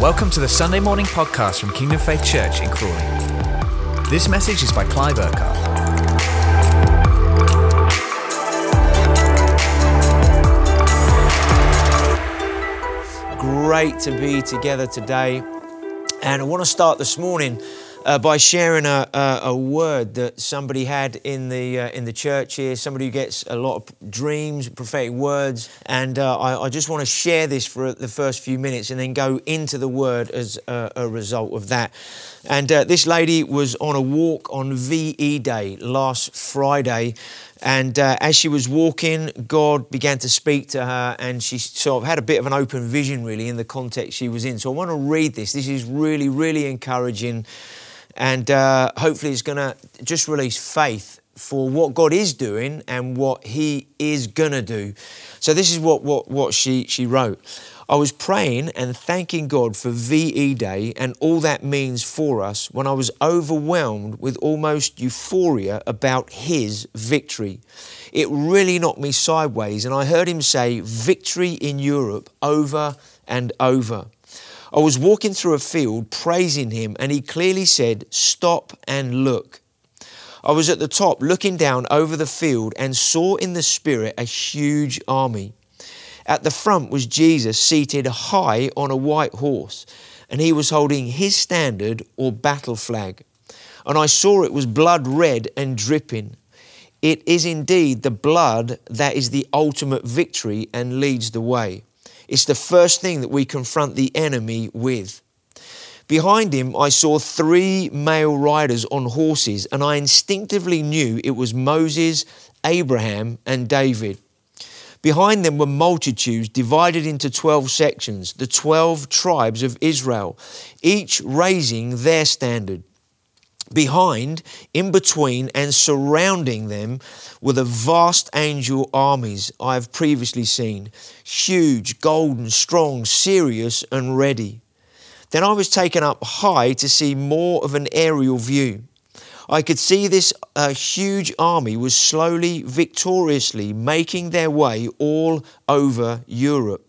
Welcome to the Sunday morning podcast from Kingdom Faith Church in Crawley. This message is by Clive Urquhart. Great to be together today. And I want to start this morning uh, by sharing a, a, a, word that somebody had in the, uh, in the church here, somebody who gets a lot of dreams, prophetic words. And uh, I, I, just want to share this for the first few minutes and then go into the word as a, a result of that. And uh, this lady was on a walk on VE Day last Friday. And uh, as she was walking, God began to speak to her, and she sort of had a bit of an open vision, really, in the context she was in. So I want to read this. This is really, really encouraging and uh, hopefully it's going to just release faith for what God is doing and what He is going to do. So this is what, what, what she, she wrote. I was praying and thanking God for VE Day and all that means for us when I was overwhelmed with almost euphoria about His victory. It really knocked me sideways, and I heard Him say, Victory in Europe over and over. I was walking through a field praising him, and he clearly said, Stop and look. I was at the top looking down over the field and saw in the Spirit a huge army. At the front was Jesus seated high on a white horse, and he was holding his standard or battle flag. And I saw it was blood red and dripping. It is indeed the blood that is the ultimate victory and leads the way. It's the first thing that we confront the enemy with. Behind him, I saw three male riders on horses, and I instinctively knew it was Moses, Abraham, and David. Behind them were multitudes divided into 12 sections, the 12 tribes of Israel, each raising their standard. Behind, in between, and surrounding them were the vast angel armies I have previously seen huge, golden, strong, serious, and ready. Then I was taken up high to see more of an aerial view. I could see this uh, huge army was slowly, victoriously making their way all over Europe.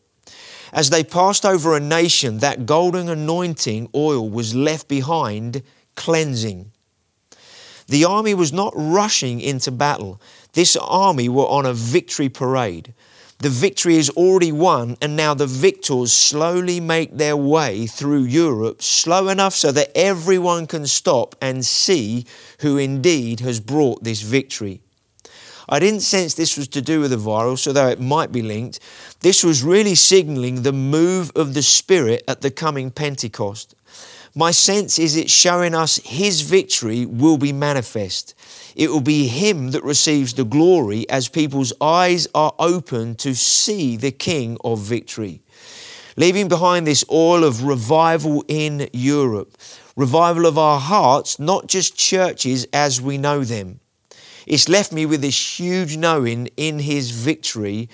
As they passed over a nation, that golden anointing oil was left behind cleansing. The army was not rushing into battle. This army were on a victory parade. The victory is already won, and now the victors slowly make their way through Europe, slow enough so that everyone can stop and see who indeed has brought this victory. I didn't sense this was to do with the virus, although it might be linked. This was really signaling the move of the Spirit at the coming Pentecost. My sense is it's showing us His victory will be manifest. It will be Him that receives the glory as people's eyes are open to see the King of victory. Leaving behind this oil of revival in Europe, revival of our hearts, not just churches as we know them. It's left me with this huge knowing in His victory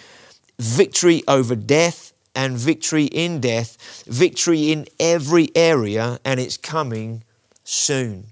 victory over death, and victory in death, victory in every area, and it's coming soon.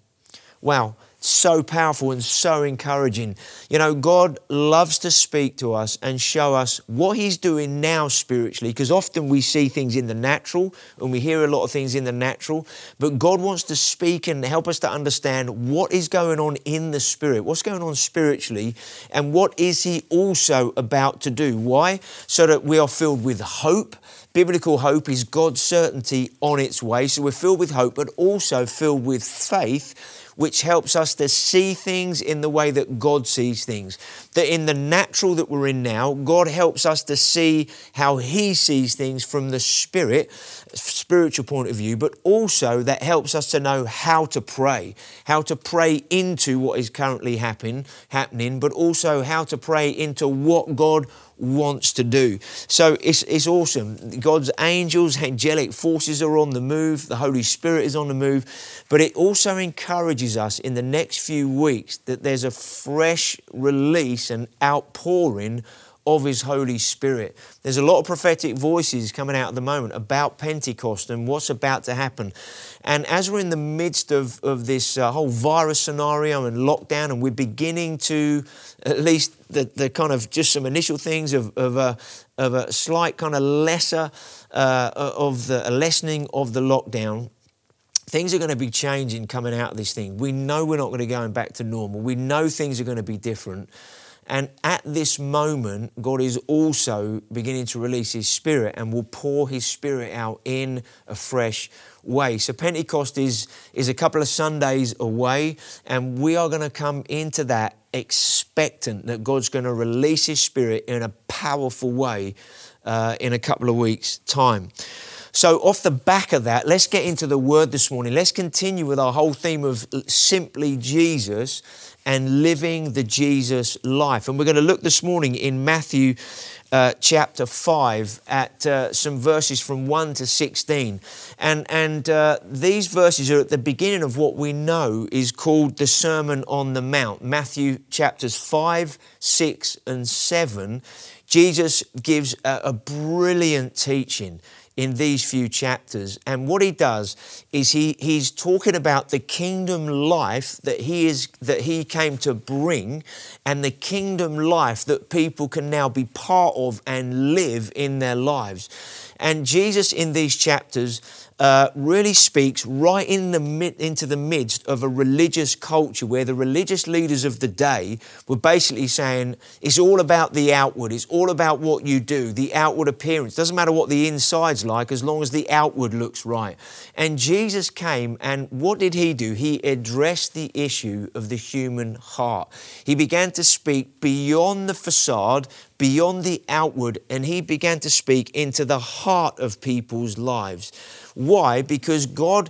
Wow, so powerful and so encouraging. You know, God loves to speak to us and show us what He's doing now spiritually, because often we see things in the natural and we hear a lot of things in the natural, but God wants to speak and help us to understand what is going on in the spirit, what's going on spiritually, and what is He also about to do. Why? So that we are filled with hope. Biblical hope is God's certainty on its way. So we're filled with hope, but also filled with faith which helps us to see things in the way that God sees things. That in the natural that we're in now, God helps us to see how He sees things from the Spirit, spiritual point of view, but also that helps us to know how to pray, how to pray into what is currently happen, happening, but also how to pray into what God wants to do. So it's, it's awesome. God's angels, angelic forces are on the move, the Holy Spirit is on the move, but it also encourages us in the next few weeks that there's a fresh release and outpouring of His Holy Spirit. There's a lot of prophetic voices coming out at the moment about Pentecost and what's about to happen. And as we're in the midst of, of this uh, whole virus scenario and lockdown, and we're beginning to, at least the, the kind of just some initial things of, of, a, of a slight kind of lesser, uh, of the lessening of the lockdown, things are going to be changing coming out of this thing. We know we're not going to go back to normal. We know things are going to be different. And at this moment, God is also beginning to release His Spirit and will pour His Spirit out in a fresh way. So Pentecost is, is a couple of Sundays away, and we are going to come into that expectant that God's going to release His Spirit in a powerful way uh, in a couple of weeks' time. So, off the back of that, let's get into the word this morning. Let's continue with our whole theme of simply Jesus and living the Jesus life. And we're going to look this morning in Matthew uh, chapter 5 at uh, some verses from 1 to 16. And, and uh, these verses are at the beginning of what we know is called the Sermon on the Mount. Matthew chapters 5, 6, and 7. Jesus gives a, a brilliant teaching in these few chapters. And what he does is he, he's talking about the kingdom life that he is that he came to bring and the kingdom life that people can now be part of and live in their lives. And Jesus in these chapters uh, really speaks right in the mid, into the midst of a religious culture where the religious leaders of the day were basically saying it's all about the outward, it's all about what you do, the outward appearance. Doesn't matter what the inside's like as long as the outward looks right. And Jesus came, and what did he do? He addressed the issue of the human heart. He began to speak beyond the facade, beyond the outward, and he began to speak into the heart of people's lives. Why? Because God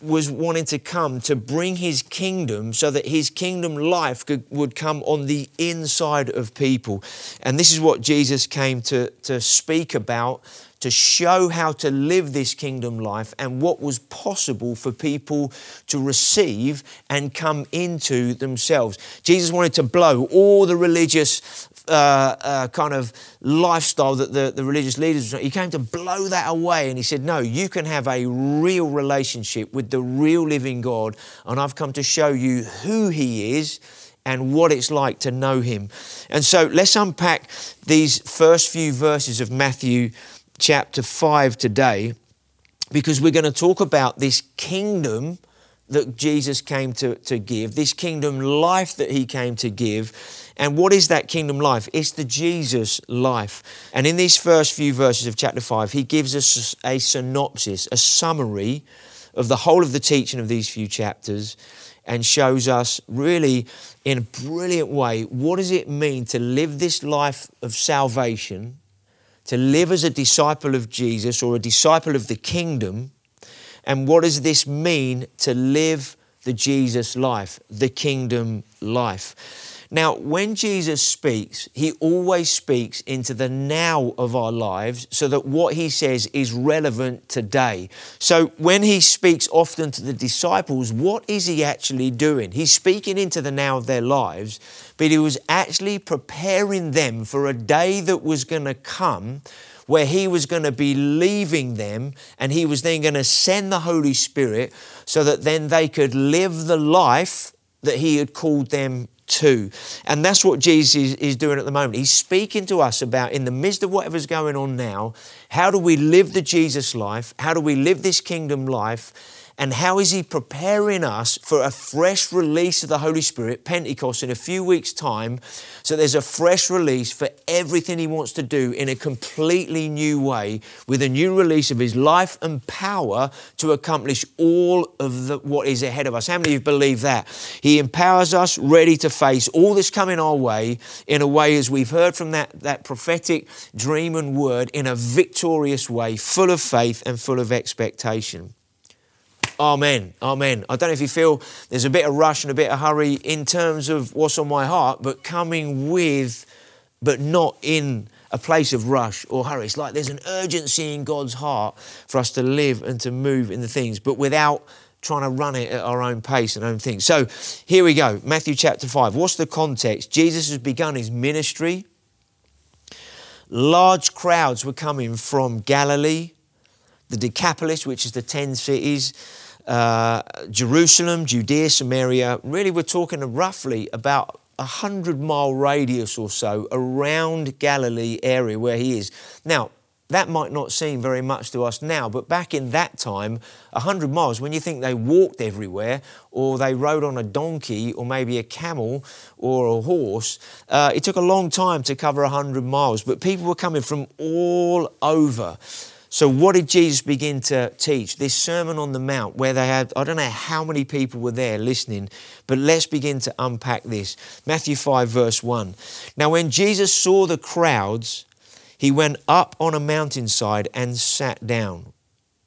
was wanting to come to bring his kingdom so that his kingdom life could, would come on the inside of people. And this is what Jesus came to, to speak about to show how to live this kingdom life and what was possible for people to receive and come into themselves. Jesus wanted to blow all the religious uh, uh, kind of lifestyle that the, the religious leaders, he came to blow that away and he said, No, you can have a real relationship with the real living God, and I've come to show you who he is and what it's like to know him. And so let's unpack these first few verses of Matthew chapter 5 today because we're going to talk about this kingdom that Jesus came to, to give, this kingdom life that he came to give. And what is that kingdom life? It's the Jesus life. And in these first few verses of chapter 5, he gives us a synopsis, a summary of the whole of the teaching of these few chapters and shows us really in a brilliant way what does it mean to live this life of salvation to live as a disciple of Jesus or a disciple of the kingdom. And what does this mean to live the Jesus life, the kingdom life? Now, when Jesus speaks, he always speaks into the now of our lives so that what he says is relevant today. So, when he speaks often to the disciples, what is he actually doing? He's speaking into the now of their lives, but he was actually preparing them for a day that was going to come where he was going to be leaving them and he was then going to send the Holy Spirit so that then they could live the life that he had called them to. And that's what Jesus is, doing at the moment. He's speaking to us about, in the midst of whatever's going on now, how do we live the Jesus life? How do we live this kingdom life? And how is He preparing us for a fresh release of the Holy Spirit, Pentecost, in a few weeks' time? So there's a fresh release for everything He wants to do in a completely new way, with a new release of His life and power to accomplish all of the, what is ahead of us. How many of you believe that? He empowers us ready to face all this coming our way in a way, as we've heard from that, that prophetic dream and word, in a victorious way, full of faith and full of expectation. Amen. Amen. I don't know if you feel there's a bit of rush and a bit of hurry in terms of what's on my heart, but coming with, but not in a place of rush or hurry. It's like there's an urgency in God's heart for us to live and to move in the things, but without trying to run it at our own pace and own things. So here we go Matthew chapter 5. What's the context? Jesus has begun his ministry. large crowds were coming from Galilee, the Decapolis, which is the 10 cities, uh, Jerusalem, Judea, Samaria. Really, we're talking roughly about a hundred mile radius or so around Galilee area where he is. Now, that might not seem very much to us now, but back in that time, 100 miles, when you think they walked everywhere, or they rode on a donkey, or maybe a camel, or a horse, uh, it took a long time to cover 100 miles. But people were coming from all over. So, what did Jesus begin to teach? This Sermon on the Mount, where they had, I don't know how many people were there listening, but let's begin to unpack this. Matthew 5, verse 1. Now, when Jesus saw the crowds, he went up on a mountainside and sat down.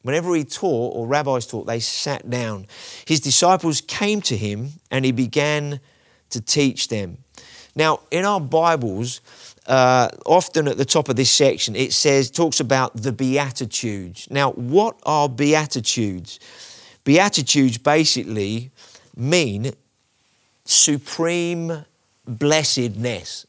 Whenever he taught, or rabbis taught, they sat down. His disciples came to him and he began to teach them. Now, in our Bibles, uh, often at the top of this section, it says, talks about the Beatitudes. Now, what are Beatitudes? Beatitudes basically mean supreme blessedness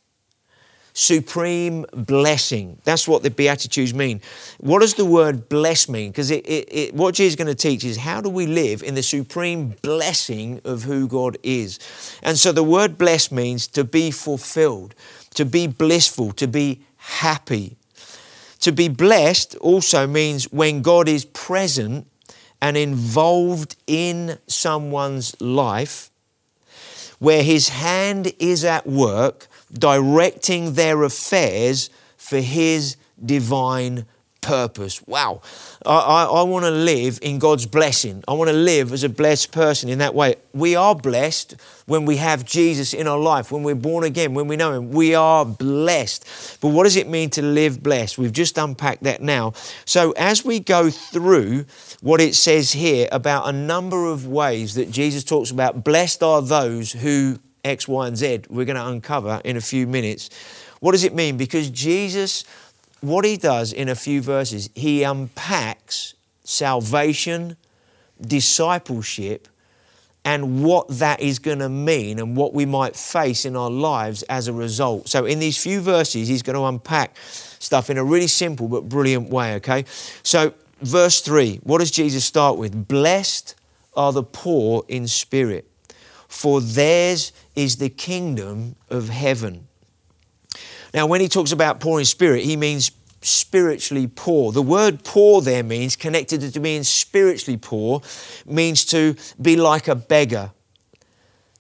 supreme blessing. That's what the Beatitudes mean. What does the word bless mean? Because it, it, it, what Jesus is going to teach is how do we live in the supreme blessing of who God is. And so the word bless means to be fulfilled, to be blissful, to be happy. To be blessed also means when God is present and involved in someone's life, where his hand is at work directing their affairs for His divine purpose. Wow. I, I, I want to live in God's blessing. I want to live as a blessed person in that way. We are blessed when we have Jesus in our life, when we're born again, when we know Him. We are blessed. But what does it mean to live blessed? We've just unpacked that now. So as we go through what it says here about a number of ways that Jesus talks about, blessed are those who X, Y, and Z we're going to uncover in a few minutes. What does it mean? Because Jesus, what he does in a few verses, he unpacks salvation, discipleship, and what that is going to mean and what we might face in our lives as a result. So, in these few verses, he's going to unpack stuff in a really simple but brilliant way, okay? So, verse 3, what does Jesus start with? Blessed are the poor in spirit, for theirs is the kingdom of heaven. Now, when he talks about poor in spirit, he means spiritually poor. The word poor there means, connected to being spiritually poor, means to be like a beggar,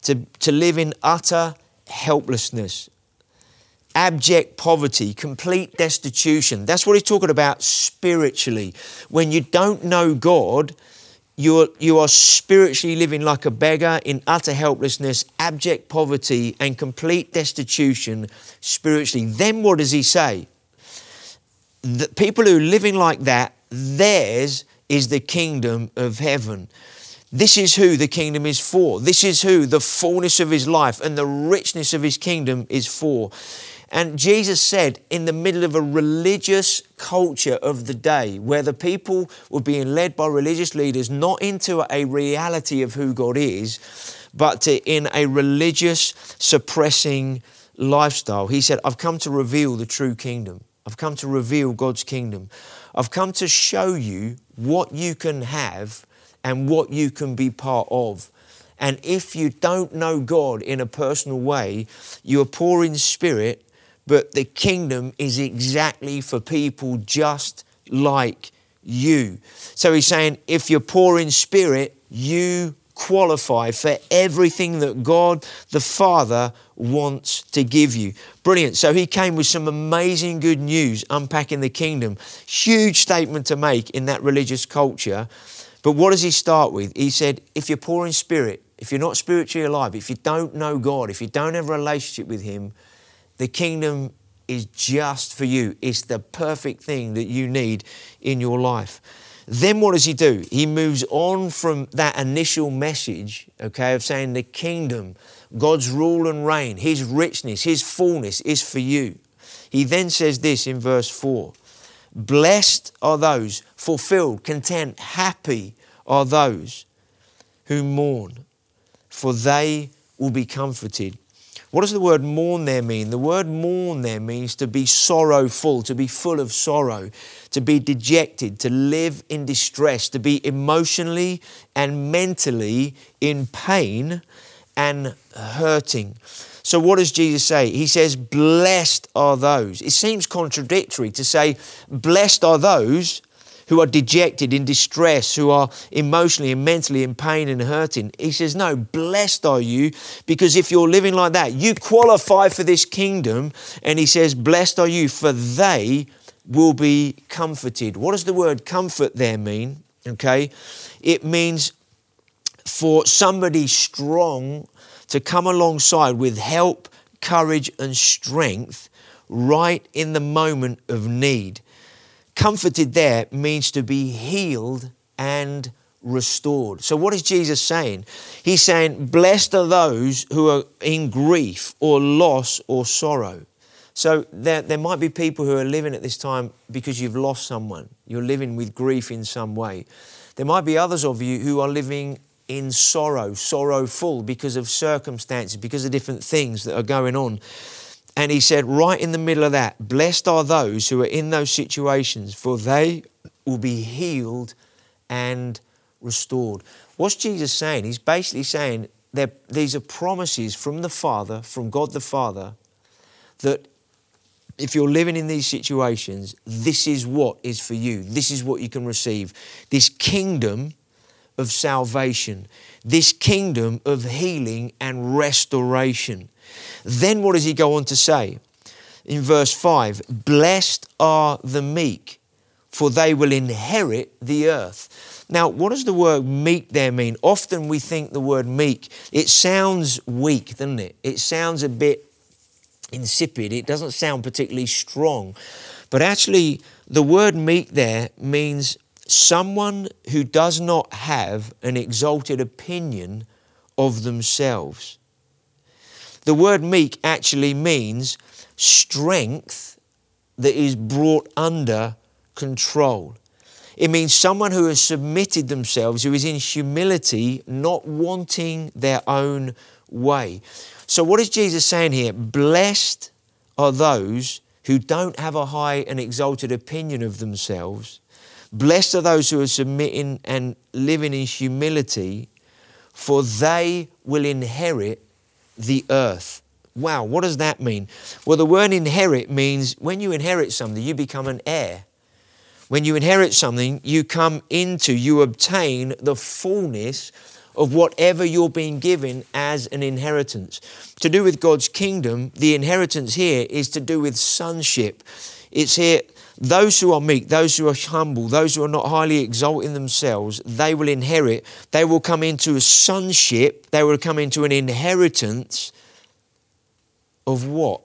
to, to live in utter helplessness, abject poverty, complete destitution. That's what he's talking about spiritually. When you don't know God, you are, you are spiritually living like a beggar in utter helplessness, abject poverty, and complete destitution spiritually. Then what does he say? The people who are living like that, theirs is the kingdom of heaven. This is who the kingdom is for. This is who the fullness of his life and the richness of his kingdom is for. And Jesus said, in the middle of a religious culture of the day, where the people were being led by religious leaders not into a reality of who God is, but to, in a religious, suppressing lifestyle, He said, I've come to reveal the true kingdom. I've come to reveal God's kingdom. I've come to show you what you can have and what you can be part of. And if you don't know God in a personal way, you are poor in spirit but the kingdom is exactly for people just like you. So he's saying, if you're poor in spirit, you qualify for everything that God the Father wants to give you. Brilliant. So he came with some amazing good news unpacking the kingdom. Huge statement to make in that religious culture. But what does he start with? He said, if you're poor in spirit, if you're not spiritually alive, if you don't know God, if you don't have a relationship with him, the kingdom is just for you. It's the perfect thing that you need in your life. Then what does he do? He moves on from that initial message, okay, of saying the kingdom, God's rule and reign, his richness, his fullness is for you. He then says this in verse 4 Blessed are those, fulfilled, content, happy are those who mourn, for they will be comforted. What does the word mourn there mean? The word mourn there means to be sorrowful, to be full of sorrow, to be dejected, to live in distress, to be emotionally and mentally in pain and hurting. So, what does Jesus say? He says, Blessed are those. It seems contradictory to say, Blessed are those who are dejected, in distress, who are emotionally and mentally in pain and hurting. He says, No, blessed are you, because if you're living like that, you qualify for this kingdom. And he says, Blessed are you, for they will be comforted. What does the word comfort there mean? Okay, it means for somebody strong to come alongside with help, courage, and strength right in the moment of need. Comforted there means to be healed and restored. So, what is Jesus saying? He's saying, Blessed are those who are in grief or loss or sorrow. So, there, there might be people who are living at this time because you've lost someone. You're living with grief in some way. There might be others of you who are living in sorrow, sorrowful because of circumstances, because of different things that are going on. And he said, right in the middle of that, blessed are those who are in those situations, for they will be healed and restored. What's Jesus saying? He's basically saying that these are promises from the Father, from God the Father, that if you're living in these situations, this is what is for you. This is what you can receive. This kingdom of salvation, this kingdom of healing and restoration. Then what does he go on to say? In verse 5 Blessed are the meek, for they will inherit the earth. Now, what does the word meek there mean? Often we think the word meek, it sounds weak, doesn't it? It sounds a bit insipid. It doesn't sound particularly strong. But actually, the word meek there means someone who does not have an exalted opinion of themselves. The word meek actually means strength that is brought under control. It means someone who has submitted themselves, who is in humility, not wanting their own way. So, what is Jesus saying here? Blessed are those who don't have a high and exalted opinion of themselves. Blessed are those who are submitting and living in humility, for they will inherit the earth. Wow, what does that mean? Well, the word inherit means when you inherit something, you become an heir. When you inherit something, you come into, you obtain the fullness of whatever you're being given as an inheritance. To do with God's kingdom, the inheritance here is to do with sonship. It's here, those who are meek, those who are humble, those who are not highly exalting themselves, they will inherit. They will come into a sonship. They will come into an inheritance of what?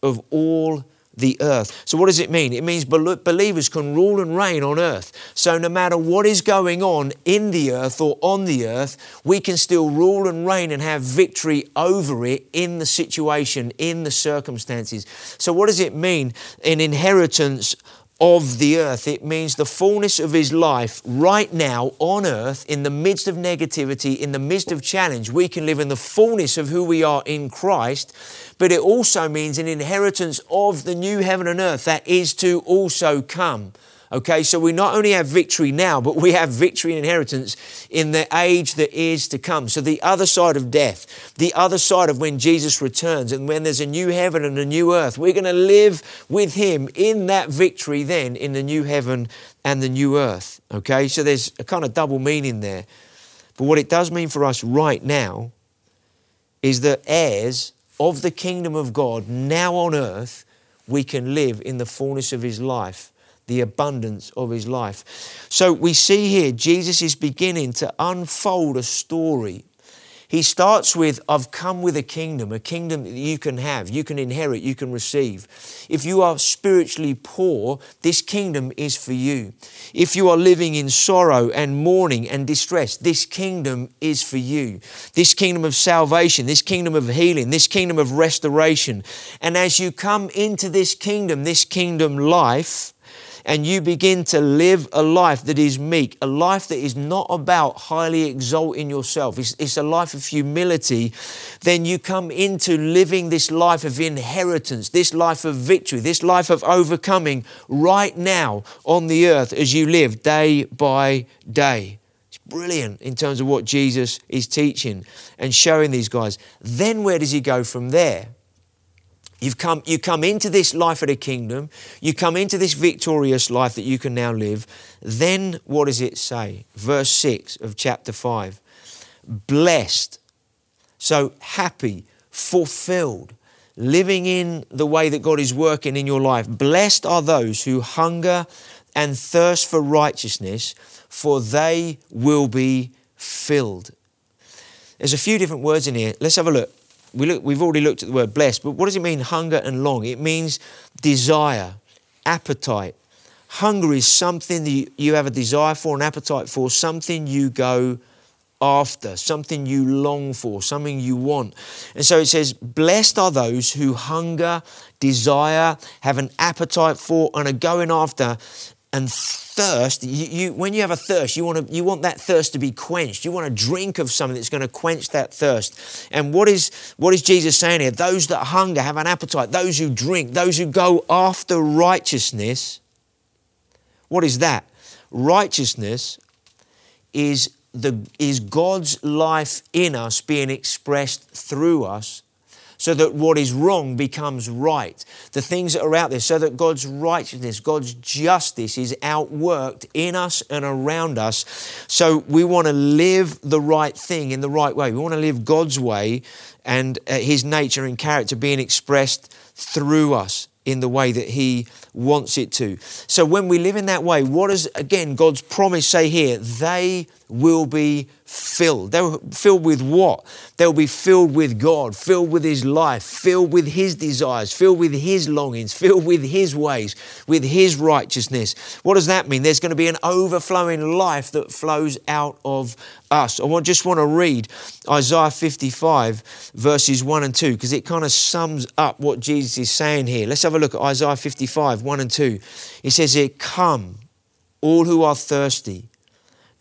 Of all the earth. So, what does it mean? It means believers can rule and reign on earth. So, no matter what is going on in the earth or on the earth, we can still rule and reign and have victory over it in the situation, in the circumstances. So, what does it mean? An inheritance of the earth. It means the fullness of his life right now on earth, in the midst of negativity, in the midst of challenge. We can live in the fullness of who we are in Christ, but it also means an inheritance of the new heaven and earth that is to also come. Okay, so we not only have victory now, but we have victory and inheritance in the age that is to come. So the other side of death, the other side of when Jesus returns and when there's a new heaven and a new earth, we're going to live with Him in that victory then in the new heaven and the new earth. Okay, so there's a kind of double meaning there. But what it does mean for us right now is that heirs of the kingdom of God now on earth, we can live in the fullness of His life the abundance of his life. So we see here Jesus is beginning to unfold a story. He starts with, I've come with a kingdom, a kingdom that you can have, you can inherit, you can receive. If you are spiritually poor, this kingdom is for you. If you are living in sorrow and mourning and distress, this kingdom is for you. This kingdom of salvation, this kingdom of healing, this kingdom of restoration. And as you come into this kingdom, this kingdom life, and you begin to live a life that is meek, a life that is not about highly exalting yourself, it's, it's a life of humility, then you come into living this life of inheritance, this life of victory, this life of overcoming right now on the earth as you live day by day It's brilliant in terms of what Jesus is teaching and showing these guys. Then where does he go from there? You've come, you come into this life of the kingdom, you come into this victorious life that you can now live. Then what does it say? Verse 6 of chapter 5 Blessed, so happy, fulfilled, living in the way that God is working in your life. Blessed are those who hunger and thirst for righteousness, for they will be filled. There's a few different words in here. Let's have a look. We look we've already looked at the word blessed, but what does it mean, hunger and long? It means desire, appetite. Hunger is something that you have a desire for, an appetite for, something you go after, something you long for, something you want. And so it says, Blessed are those who hunger, desire, have an appetite for, and are going after and thirst you, you, when you have a thirst you want to you want that thirst to be quenched. You want to drink of something that's going to quench that thirst. And what is what is jesus saying here? Those that hunger have an appetite. Those who drink those who go after righteousness what is that? Righteousness is the is god's life in us being expressed through us so that what is wrong becomes right. The things that are out there, so that God's righteousness, God's justice is outworked in us and around us. So we want to live the right thing in the right way. We want to live God's way and uh, His nature and character being expressed through us in the way that He wants it to. So when we live in that way, what does, again, God's promise say here? They will be filled. They were filled with what? They'll be filled with God, filled with His life, filled with His desires, filled with His longings, filled with His ways, with His righteousness. What does that mean? There's going to be an overflowing life that flows out of us. I just want to read Isaiah 55, verses 1 and 2, because it kind of sums up what Jesus is saying here. Let's have a look at Isaiah 55, 1 and 2. It says here, Come, all who are thirsty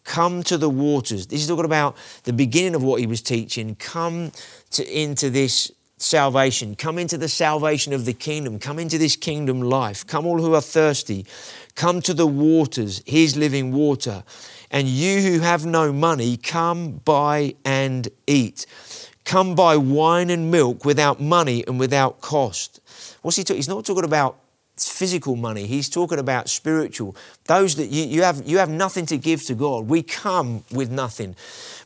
Come to the waters. This is talking about the beginning of what he was teaching. Come to, into this salvation. Come into the salvation of the kingdom. Come into this kingdom life. Come, all who are thirsty. Come to the waters, his living water. And you who have no money, come buy and eat. Come buy wine and milk without money and without cost. What's he talking? He's not talking about physical money. He's talking about spiritual. Those that you, you, have, you have nothing to give to God. We come with nothing.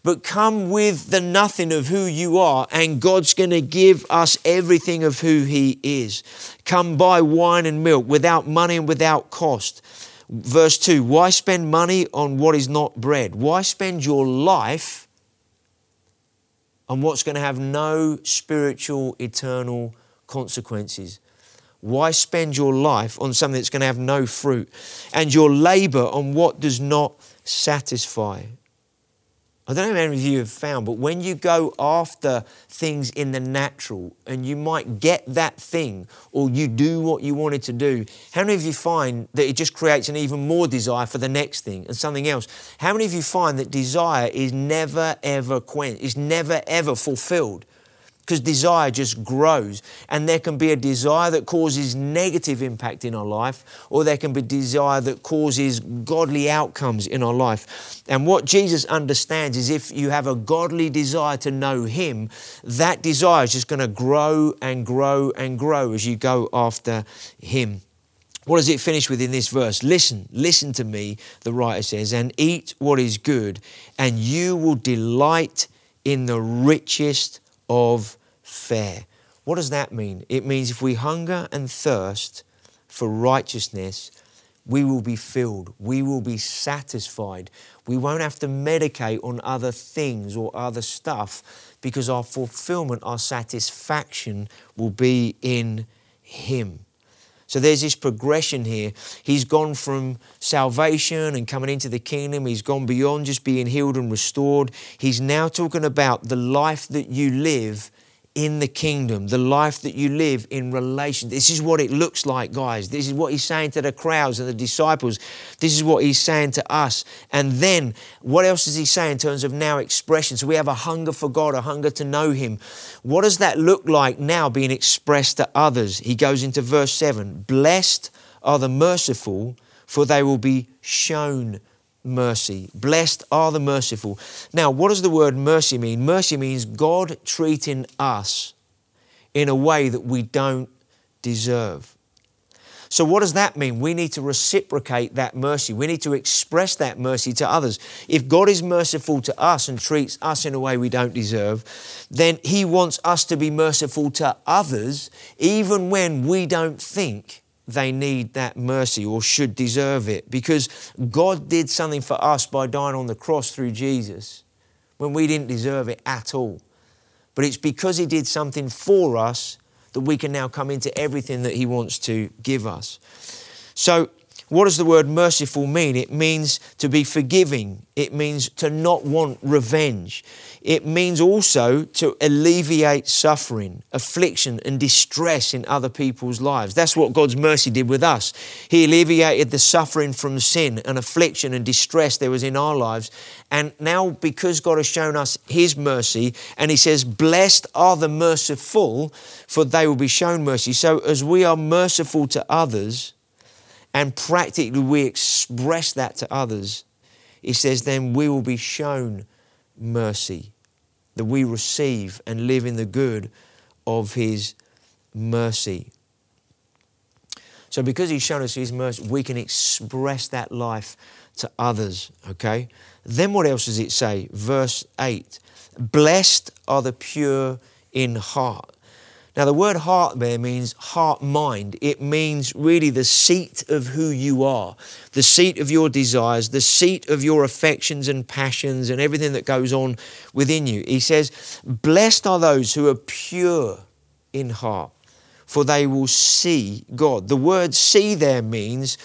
But come with the nothing of who you are, and God's going to give us everything of who He is. Come buy wine and milk without money and without cost. Verse 2 Why spend money on what is not bread? Why spend your life on what's going to have no spiritual, eternal consequences? Why spend your life on something that's going to have no fruit and your labor on what does not satisfy? I don't know how many of you have found, but when you go after things in the natural and you might get that thing or you do what you wanted to do, how many of you find that it just creates an even more desire for the next thing and something else? How many of you find that desire is never ever quenched, is never ever fulfilled? Because desire just grows. And there can be a desire that causes negative impact in our life, or there can be desire that causes godly outcomes in our life. And what Jesus understands is if you have a godly desire to know Him, that desire is just going to grow and grow and grow as you go after Him. What does it finish with in this verse? Listen, listen to me, the writer says, and eat what is good, and you will delight in the richest of fare. What does that mean? It means if we hunger and thirst for righteousness, we will be filled, we will be satisfied. We won't have to medicate on other things or other stuff because our fulfillment, our satisfaction will be in Him. So there's this progression here. He's gone from salvation and coming into the kingdom, he's gone beyond just being healed and restored. He's now talking about the life that you live in the kingdom, the life that you live in relation. This is what it looks like, guys. This is what he's saying to the crowds and the disciples. This is what he's saying to us. And then, what else does he say in terms of now expression? So we have a hunger for God, a hunger to know him. What does that look like now being expressed to others? He goes into verse 7 Blessed are the merciful, for they will be shown mercy. Blessed are the merciful. Now, what does the word mercy mean? Mercy means God treating us in a way that we don't deserve. So, what does that mean? We need to reciprocate that mercy. We need to express that mercy to others. If God is merciful to us and treats us in a way we don't deserve, then He wants us to be merciful to others, even when we don't think they need that mercy or should deserve it because God did something for us by dying on the cross through Jesus when we didn't deserve it at all. But it's because He did something for us that we can now come into everything that He wants to give us. So, what does the word merciful mean? It means to be forgiving, it means to not want revenge. It means also to alleviate suffering, affliction, and distress in other people's lives. That's what God's mercy did with us. He alleviated the suffering from sin and affliction and distress there was in our lives. And now, because God has shown us His mercy, and He says, Blessed are the merciful, for they will be shown mercy. So, as we are merciful to others, and practically we express that to others, He says, then we will be shown mercy, that we receive and live in the good of His mercy. So, because He's shown us His mercy, we can express that life to others, okay? Then what else does it say? Verse 8 Blessed are the pure in heart, now, the word heart there means heart mind. It means really the seat of who you are, the seat of your desires, the seat of your affections and passions and everything that goes on within you. He says, Blessed are those who are pure in heart, for they will see God. The word see there means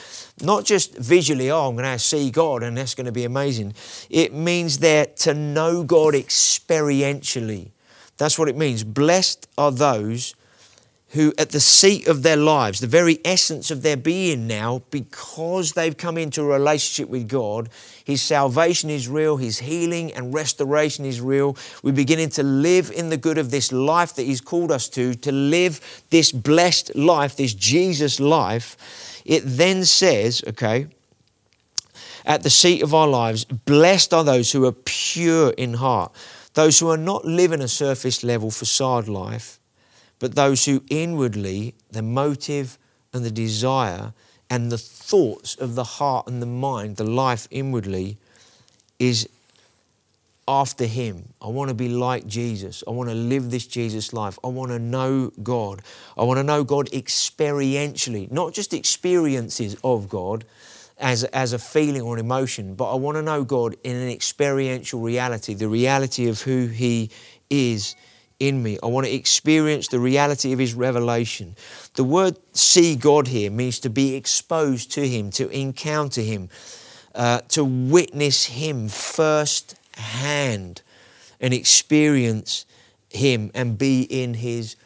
not just visually, oh, I'm going to see God and that's going to be amazing. It means there to know God experientially that's what it means. Blessed are those who, at the seat of their lives, the very essence of their being now, because they've come into a relationship with God, His salvation is real, His healing and restoration is real. We're beginning to live in the good of this life that He's called us to, to live this blessed life, this Jesus life. It then says, okay, at the seat of our lives, blessed are those who are pure in heart those who are not living a surface level facade life, but those who inwardly, the motive and the desire and the thoughts of the heart and the mind, the life inwardly, is after Him. I want to be like Jesus. I want to live this Jesus life. I want to know God. I want to know God experientially, not just experiences of God, as, as a feeling or an emotion, but I want to know God in an experiential reality, the reality of who He is in me. I want to experience the reality of His revelation. The word see God here means to be exposed to Him, to encounter Him, uh, to witness Him firsthand and experience Him and be in His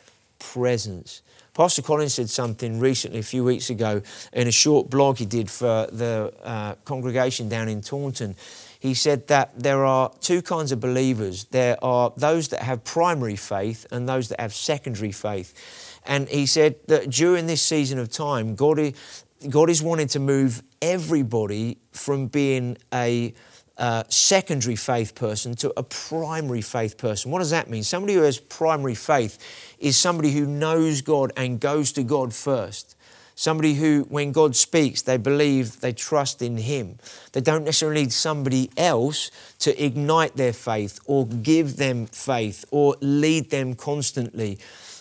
presence. Pastor Collins said something recently, a few weeks ago, in a short blog he did for the uh, congregation down in Taunton. He said that there are two kinds of believers there are those that have primary faith and those that have secondary faith. And he said that during this season of time, God is, God is wanting to move everybody from being a uh, secondary faith person to a primary faith person. What does that mean? Somebody who has primary faith is somebody who knows God and goes to God first. Somebody who, when God speaks, they believe, they trust in Him. They don't necessarily need somebody else to ignite their faith or give them faith or lead them constantly.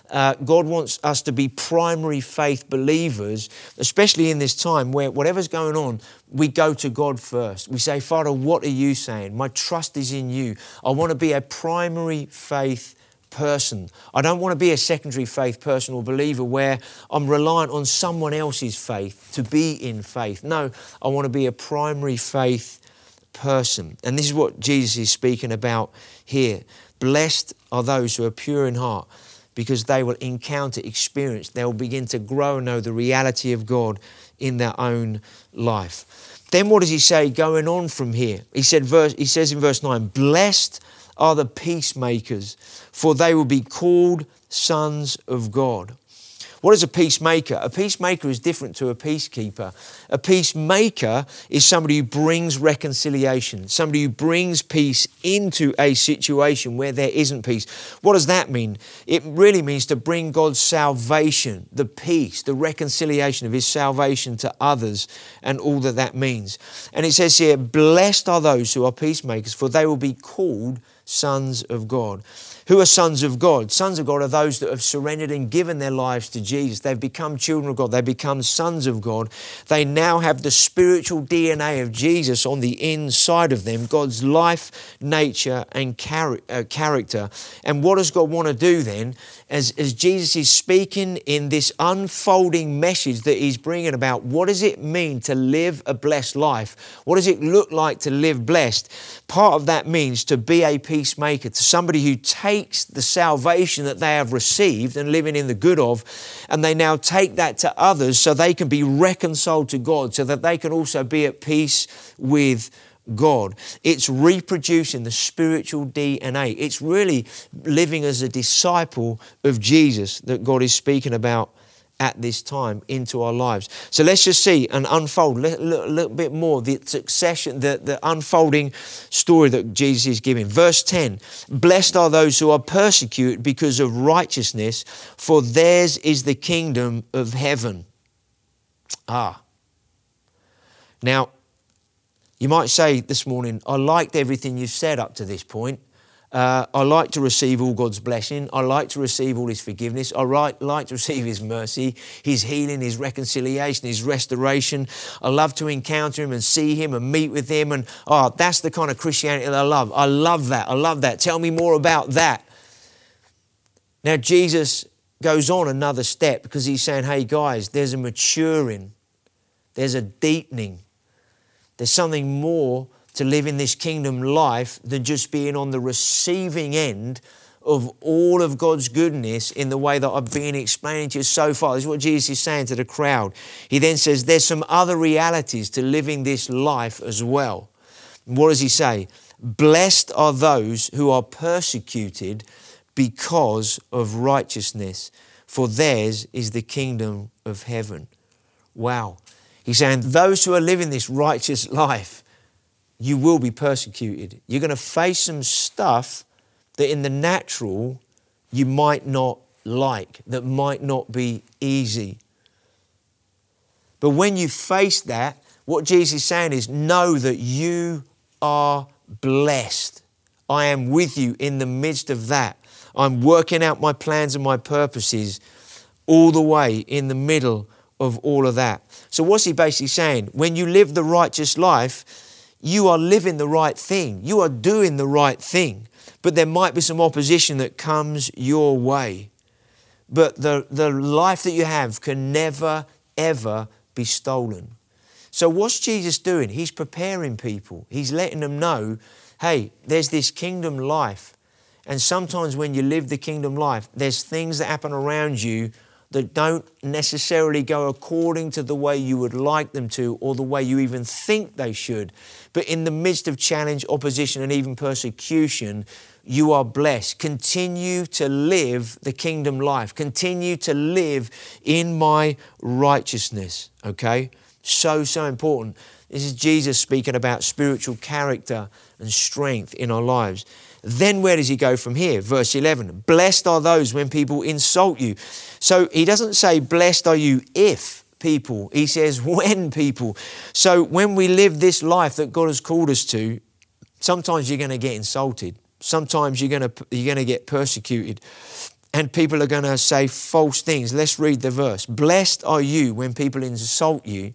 Uh, God wants us to be primary faith believers, especially in this time where whatever's going on, we go to God first. We say, Father, what are you saying? My trust is in you. I want to be a primary faith person. I don't want to be a secondary faith person or believer where I'm reliant on someone else's faith to be in faith. No, I want to be a primary faith person. And this is what Jesus is speaking about here. Blessed are those who are pure in heart because they will encounter, experience, they'll begin to grow and know the reality of God in their own life. Then what does he say going on from here? He said verse he says in verse 9, "Blessed are the peacemakers, for they will be called sons of God." What is a peacemaker? A peacemaker is different to a peacekeeper. A peacemaker is somebody who brings reconciliation, somebody who brings peace into a situation where there isn't peace. What does that mean? It really means to bring God's salvation, the peace, the reconciliation of His salvation to others, and all that that means. And it says here, Blessed are those who are peacemakers, for they will be called sons of God. Who are sons of God? Sons of God are those that have surrendered and given their lives to Jesus. They've become children of God. They've become sons of God. They now have the spiritual DNA of Jesus on the inside of them, God's life, nature, and char- uh, character. And what does God want to do then? As, as Jesus is speaking in this unfolding message that he's bringing about, what does it mean to live a blessed life? What does it look like to live blessed? Part of that means to be a peacemaker, to somebody who takes the salvation that they have received and living in the good of, and they now take that to others so they can be reconciled to God, so that they can also be at peace with God. It's reproducing the spiritual DNA. It's really living as a disciple of Jesus that God is speaking about at this time into our lives. So let's just see and unfold a little, little, bit more the succession, the, the unfolding story that Jesus is giving. Verse 10 Blessed are those who are persecuted because of righteousness, for theirs is the kingdom of heaven. Ah. Now, you might say this morning, I liked everything you've said up to this point. Uh, I like to receive all God's blessing. I like to receive all His forgiveness. I like, like to receive His mercy, His healing, His reconciliation, His restoration. I love to encounter Him and see Him and meet with Him. And oh, that's the kind of Christianity that I love. I love that. I love that. Tell me more about that. Now, Jesus goes on another step because He's saying, hey, guys, there's a maturing, there's a deepening there's something more to live in this kingdom life than just being on the receiving end of all of God's goodness in the way that I've been explaining to you so far. This is what Jesus is saying to the crowd. He then says, There's some other realities to living this life as well. What does he say? Blessed are those who are persecuted because of righteousness, for theirs is the kingdom of heaven. Wow. He's saying, those who are living this righteous life, you will be persecuted. You're going to face some stuff that in the natural you might not like, that might not be easy. But when you face that, what Jesus is saying is, know that you are blessed. I am with you in the midst of that. I'm working out my plans and my purposes all the way in the middle of all of that. So, what's he basically saying? When you live the righteous life, you are living the right thing, you are doing the right thing, but there might be some opposition that comes your way. But the, the life that you have can never, ever be stolen. So, what's Jesus doing? He's preparing people, He's letting them know hey, there's this kingdom life. And sometimes when you live the kingdom life, there's things that happen around you that don't necessarily go according to the way you would like them to or the way you even think they should. But in the midst of challenge, opposition, and even persecution, you are blessed. Continue to live the kingdom life. Continue to live in my righteousness. Okay? So, so important. This is Jesus speaking about spiritual character and strength in our lives. Then where does he go from here? Verse 11 Blessed are those when people insult you. So he doesn't say, Blessed are you if people. He says, When people. So when we live this life that God has called us to, sometimes you're going to get insulted. Sometimes you're going to, you're going to get persecuted. And people are going to say false things. Let's read the verse. Blessed are you when people insult you,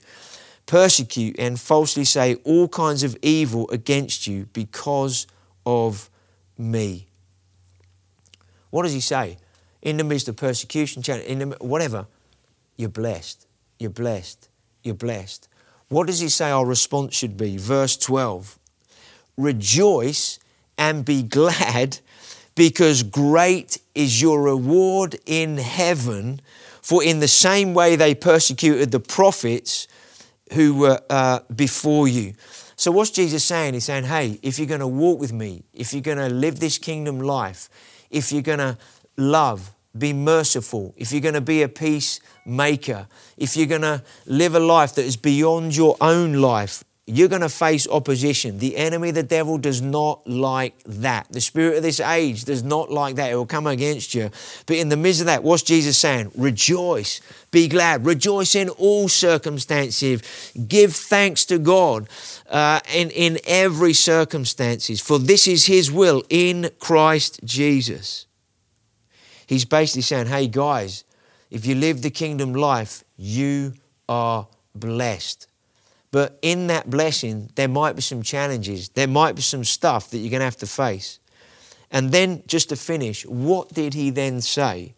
persecute, and falsely say all kinds of evil against you because of me. What does he say? In the midst of persecution, in the, whatever, you're blessed. You're blessed. You're blessed. What does he say our response should be? Verse 12 Rejoice and be glad because great is your reward in heaven. For in the same way they persecuted the prophets who were uh, before you. So, what's Jesus saying? He's saying, hey, if you're going to walk with me, if you're going to live this kingdom life, if you're going to love, be merciful, if you're going to be a peacemaker, if you're going to live a life that is beyond your own life, you're going to face opposition. The enemy, the devil, does not like that. The spirit of this age does not like that. It will come against you. But in the midst of that, what's Jesus saying? Rejoice, be glad, rejoice in all circumstances, give thanks to God uh, in, in every circumstances, for this is His will in Christ Jesus. He's basically saying, hey guys, if you live the kingdom life, you are blessed. But in that blessing, there might be some challenges. There might be some stuff that you're going to have to face. And then, just to finish, what did he then say?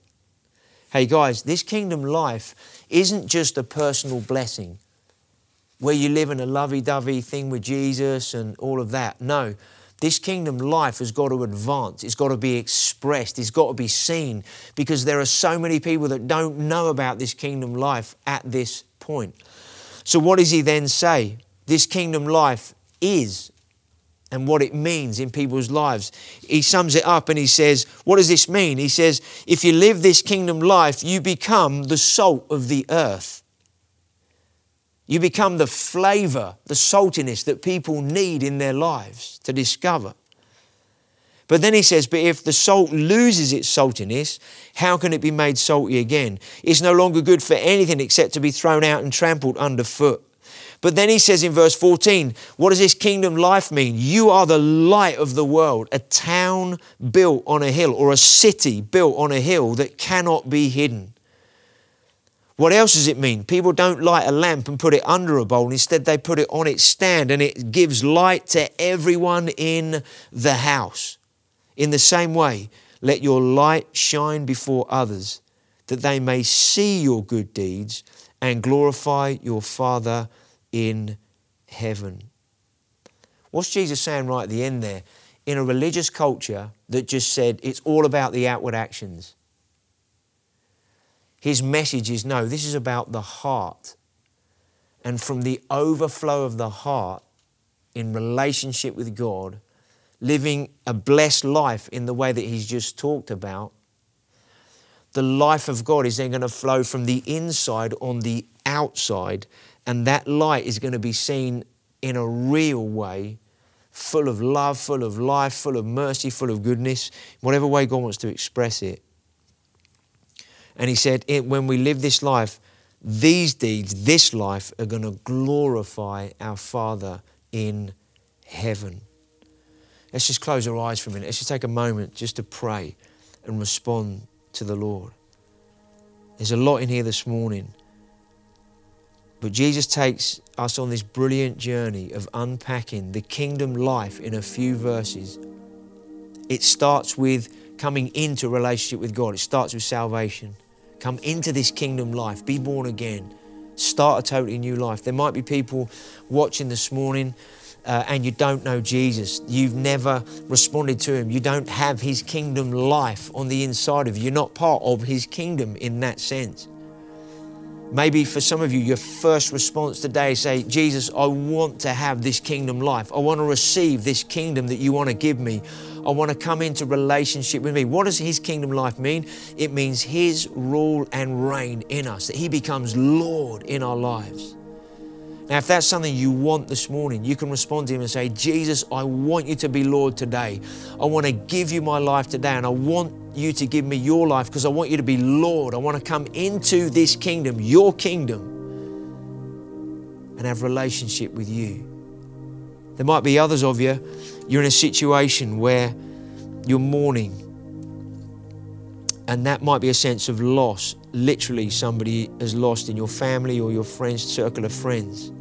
Hey guys, this kingdom life isn't just a personal blessing where you live in a lovey dovey thing with Jesus and all of that. No, this kingdom life has got to advance. It's got to be expressed. It's got to be seen because there are so many people that don't know about this kingdom life at this point. So, what does he then say? This kingdom life is and what it means in people's lives. He sums it up and he says, What does this mean? He says, If you live this kingdom life, you become the salt of the earth. You become the flavor, the saltiness that people need in their lives to discover. But then he says, But if the salt loses its saltiness, how can it be made salty again? It's no longer good for anything except to be thrown out and trampled underfoot. But then he says in verse 14, What does this kingdom life mean? You are the light of the world, a town built on a hill, or a city built on a hill that cannot be hidden. What else does it mean? People don't light a lamp and put it under a bowl. Instead, they put it on its stand and it gives light to everyone in the house. In the same way, let your light shine before others, that they may see your good deeds and glorify your Father in heaven. What's Jesus saying right at the end there? In a religious culture that just said it's all about the outward actions, his message is no, this is about the heart. And from the overflow of the heart in relationship with God, living a blessed life in the way that he's just talked about, the life of God is then going to flow from the inside on the outside, and that light is going to be seen in a real way, full of love, full of life, full of mercy, full of goodness, whatever way God wants to express it. And he said, when we live this life, these deeds, this life, are going to glorify our Father in heaven. Let's just close our eyes for a minute. Let's just take a moment just to pray and respond to the Lord. There's a lot in here this morning. But Jesus takes us on this brilliant journey of unpacking the kingdom life in a few verses. It starts with coming into relationship with God, it starts with salvation. Come into this kingdom life, be born again, start a totally new life. There might be people watching this morning uh, and you don't know Jesus, you've never responded to Him, you don't have His kingdom life on the inside of you, you're not part of His kingdom in that sense. Maybe for some of you, your first response today say, Jesus, I want to have this kingdom life. I want to receive this kingdom that you want to give me. I want to come into relationship with me. What does His kingdom life mean? It means His rule and reign in us, that He becomes Lord in our lives. Now, if that's something you want this morning, you can respond to Him and say, Jesus, I want you to be Lord today. I want to give you my life today, and I want you to give me your life because I want you to be Lord. I want to come into this kingdom, your kingdom, and have relationship with you. There might be others of you, you're in a situation where you're mourning, and that might be a sense of loss. Literally, somebody has lost in your family or your friends' circle of friends.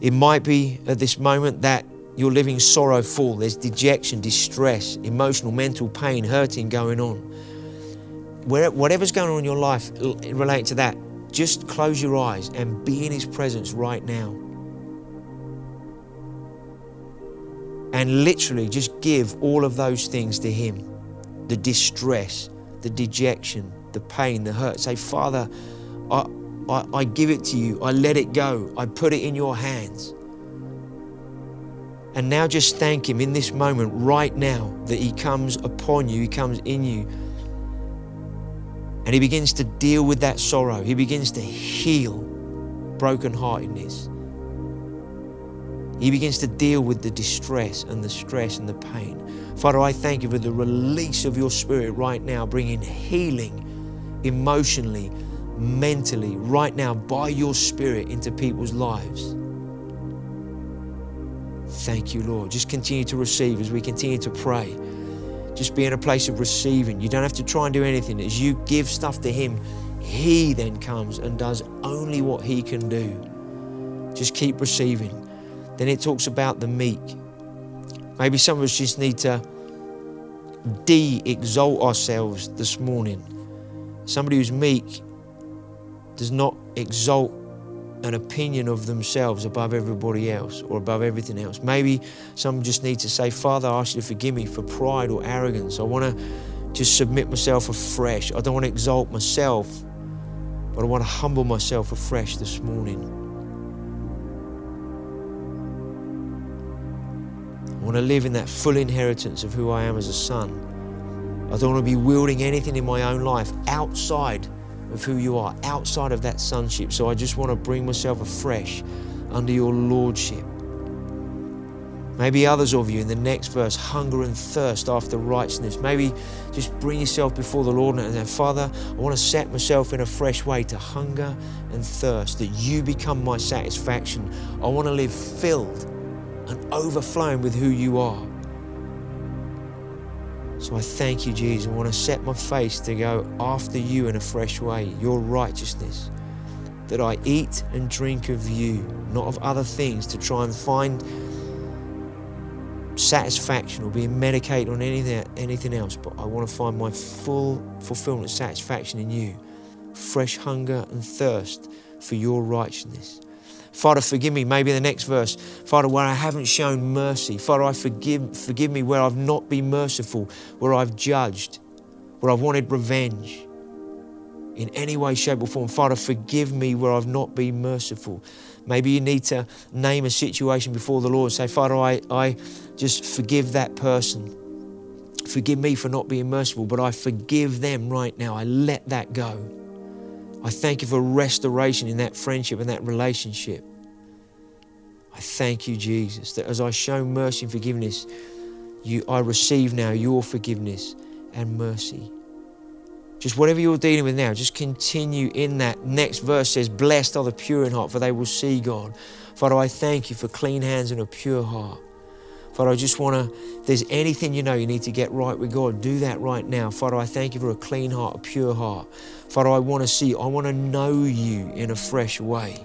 It might be at this moment that you're living sorrowful. There's dejection, distress, emotional, mental pain, hurting going on. Where, whatever's going on in your life related to that, just close your eyes and be in His presence right now. And literally just give all of those things to Him the distress, the dejection, the pain, the hurt. Say, Father, I, I, I give it to you. I let it go. I put it in your hands. And now just thank Him in this moment, right now, that He comes upon you, He comes in you. And He begins to deal with that sorrow. He begins to heal brokenheartedness. He begins to deal with the distress and the stress and the pain. Father, I thank you for the release of your spirit right now, bringing healing emotionally, mentally, right now, by your spirit into people's lives. Thank you, Lord. Just continue to receive as we continue to pray. Just be in a place of receiving. You don't have to try and do anything. As you give stuff to Him, He then comes and does only what He can do. Just keep receiving. Then it talks about the meek. Maybe some of us just need to de exalt ourselves this morning. Somebody who's meek does not exalt an opinion of themselves above everybody else or above everything else. Maybe some just need to say, Father, I ask you to forgive me for pride or arrogance. I want to just submit myself afresh. I don't want to exalt myself, but I want to humble myself afresh this morning. I want to live in that full inheritance of who I am as a son. I don't want to be wielding anything in my own life outside of who you are outside of that sonship. So I just want to bring myself afresh under your lordship. Maybe others of you in the next verse hunger and thirst after righteousness. Maybe just bring yourself before the Lord and say, Father, I want to set myself in a fresh way to hunger and thirst, that you become my satisfaction. I want to live filled and overflowing with who you are. So I thank you, Jesus. I want to set my face to go after you in a fresh way, your righteousness. That I eat and drink of you, not of other things, to try and find satisfaction or being medicated on anything, anything else. But I want to find my full fulfillment, satisfaction in you. Fresh hunger and thirst for your righteousness. Father, forgive me. Maybe the next verse. Father, where I haven't shown mercy. Father, I forgive, forgive me where I've not been merciful, where I've judged, where I've wanted revenge in any way, shape, or form. Father, forgive me where I've not been merciful. Maybe you need to name a situation before the Lord. and Say, Father, I, I just forgive that person. Forgive me for not being merciful, but I forgive them right now. I let that go. I thank you for restoration in that friendship and that relationship. I thank you, Jesus, that as I show mercy and forgiveness, you, I receive now your forgiveness and mercy. Just whatever you're dealing with now, just continue in that. Next verse says, Blessed are the pure in heart, for they will see God. Father, I thank you for clean hands and a pure heart. Father, I just want to, if there's anything you know you need to get right with God, do that right now. Father, I thank you for a clean heart, a pure heart. Father, I want to see, I want to know you in a fresh way.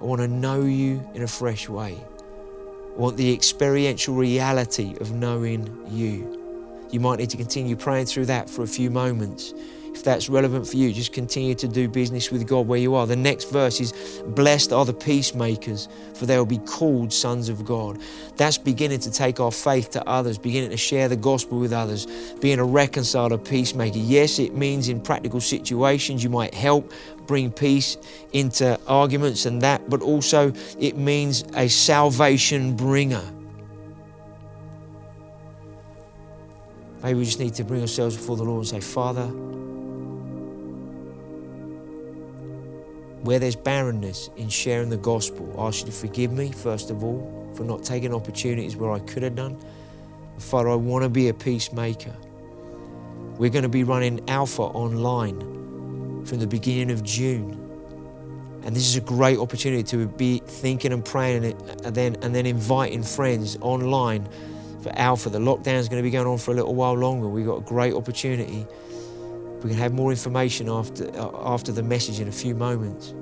I want to know you in a fresh way. I want the experiential reality of knowing you. You might need to continue praying through that for a few moments if that's relevant for you, just continue to do business with God where you are. The next verse is Blessed are the peacemakers, for they will be called sons of God. That's beginning to take our faith to others, beginning to share the gospel with others, being a reconciler, peacemaker. Yes, it means in practical situations you might help bring peace into arguments and that, but also it means a salvation bringer. Maybe we just need to bring ourselves before the Lord and say, Father, Where there's barrenness in sharing the gospel, I ask you to forgive me, first of all, for not taking opportunities where I could have done. Father, I want to be a peacemaker. We're going to be running Alpha online from the beginning of June. And this is a great opportunity to be thinking and praying and then, and then inviting friends online for Alpha. The lockdown is going to be going on for a little while longer. We've got a great opportunity we can have more information after, uh, after the message in a few moments.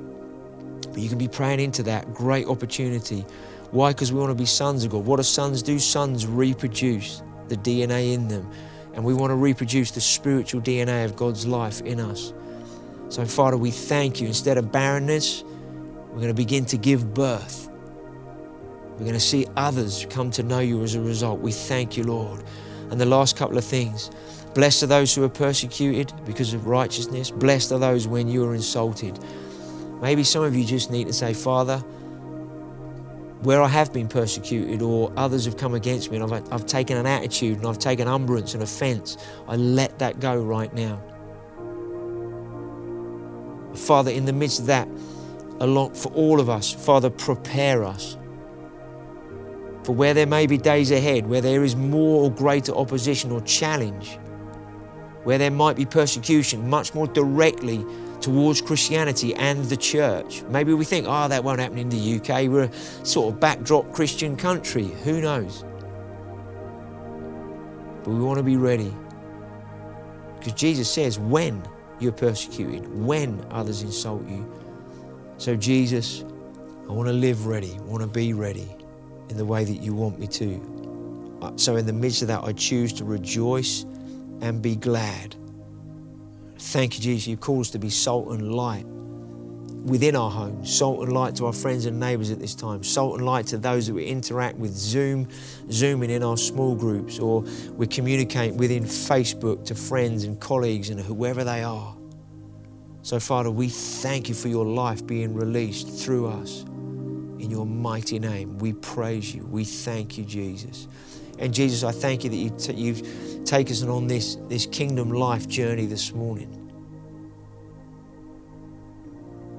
But you can be praying into that great opportunity. Why? Because we want to be sons of God. What do sons do? Sons reproduce the DNA in them. And we want to reproduce the spiritual DNA of God's life in us. So, Father, we thank you. Instead of barrenness, we're going to begin to give birth. We're going to see others come to know you as a result. We thank you, Lord. And the last couple of things blessed are those who are persecuted because of righteousness, blessed are those when you are insulted. Maybe some of you just need to say, Father, where I have been persecuted or others have come against me and I've, I've taken an attitude and I've taken umbrance and offense, I let that go right now. Father, in the midst of that, along for all of us, Father, prepare us for where there may be days ahead, where there is more or greater opposition or challenge, where there might be persecution much more directly towards Christianity and the church. Maybe we think, oh, that won't happen in the UK. We're a sort of backdrop Christian country. Who knows? But we want to be ready. Because Jesus says, when you're persecuted, when others insult you. So, Jesus, I want to live ready, I want to be ready in the way that you want me to. Uh, so, in the midst of that, I choose to rejoice and be glad. Thank you, Jesus. You call us to be salt and light within our homes, salt and light to our friends and neighbours at this time, salt and light to those that we interact with, Zoom, Zooming in our small groups, or we communicate within Facebook to friends and colleagues and whoever they are. So, Father, we thank you for your life being released through us. In your mighty name, we praise you. We thank you, Jesus. And Jesus, I thank you that you t- you've taken us on this, this kingdom life journey this morning.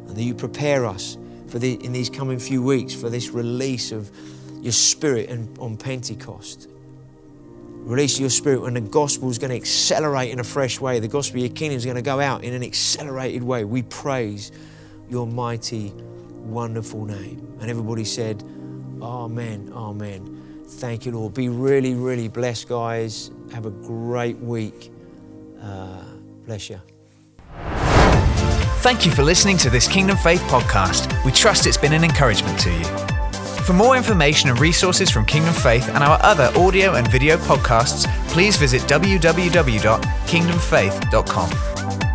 And that you prepare us for the, in these coming few weeks for this release of your spirit and, on Pentecost. Release your spirit when the gospel is going to accelerate in a fresh way. The gospel of your kingdom is going to go out in an accelerated way. We praise your mighty, wonderful name. And everybody said, Amen, Amen. Thank you, Lord. Be really, really blessed, guys. Have a great week. Uh, bless you. Thank you for listening to this Kingdom Faith podcast. We trust it's been an encouragement to you. For more information and resources from Kingdom Faith and our other audio and video podcasts, please visit www.kingdomfaith.com.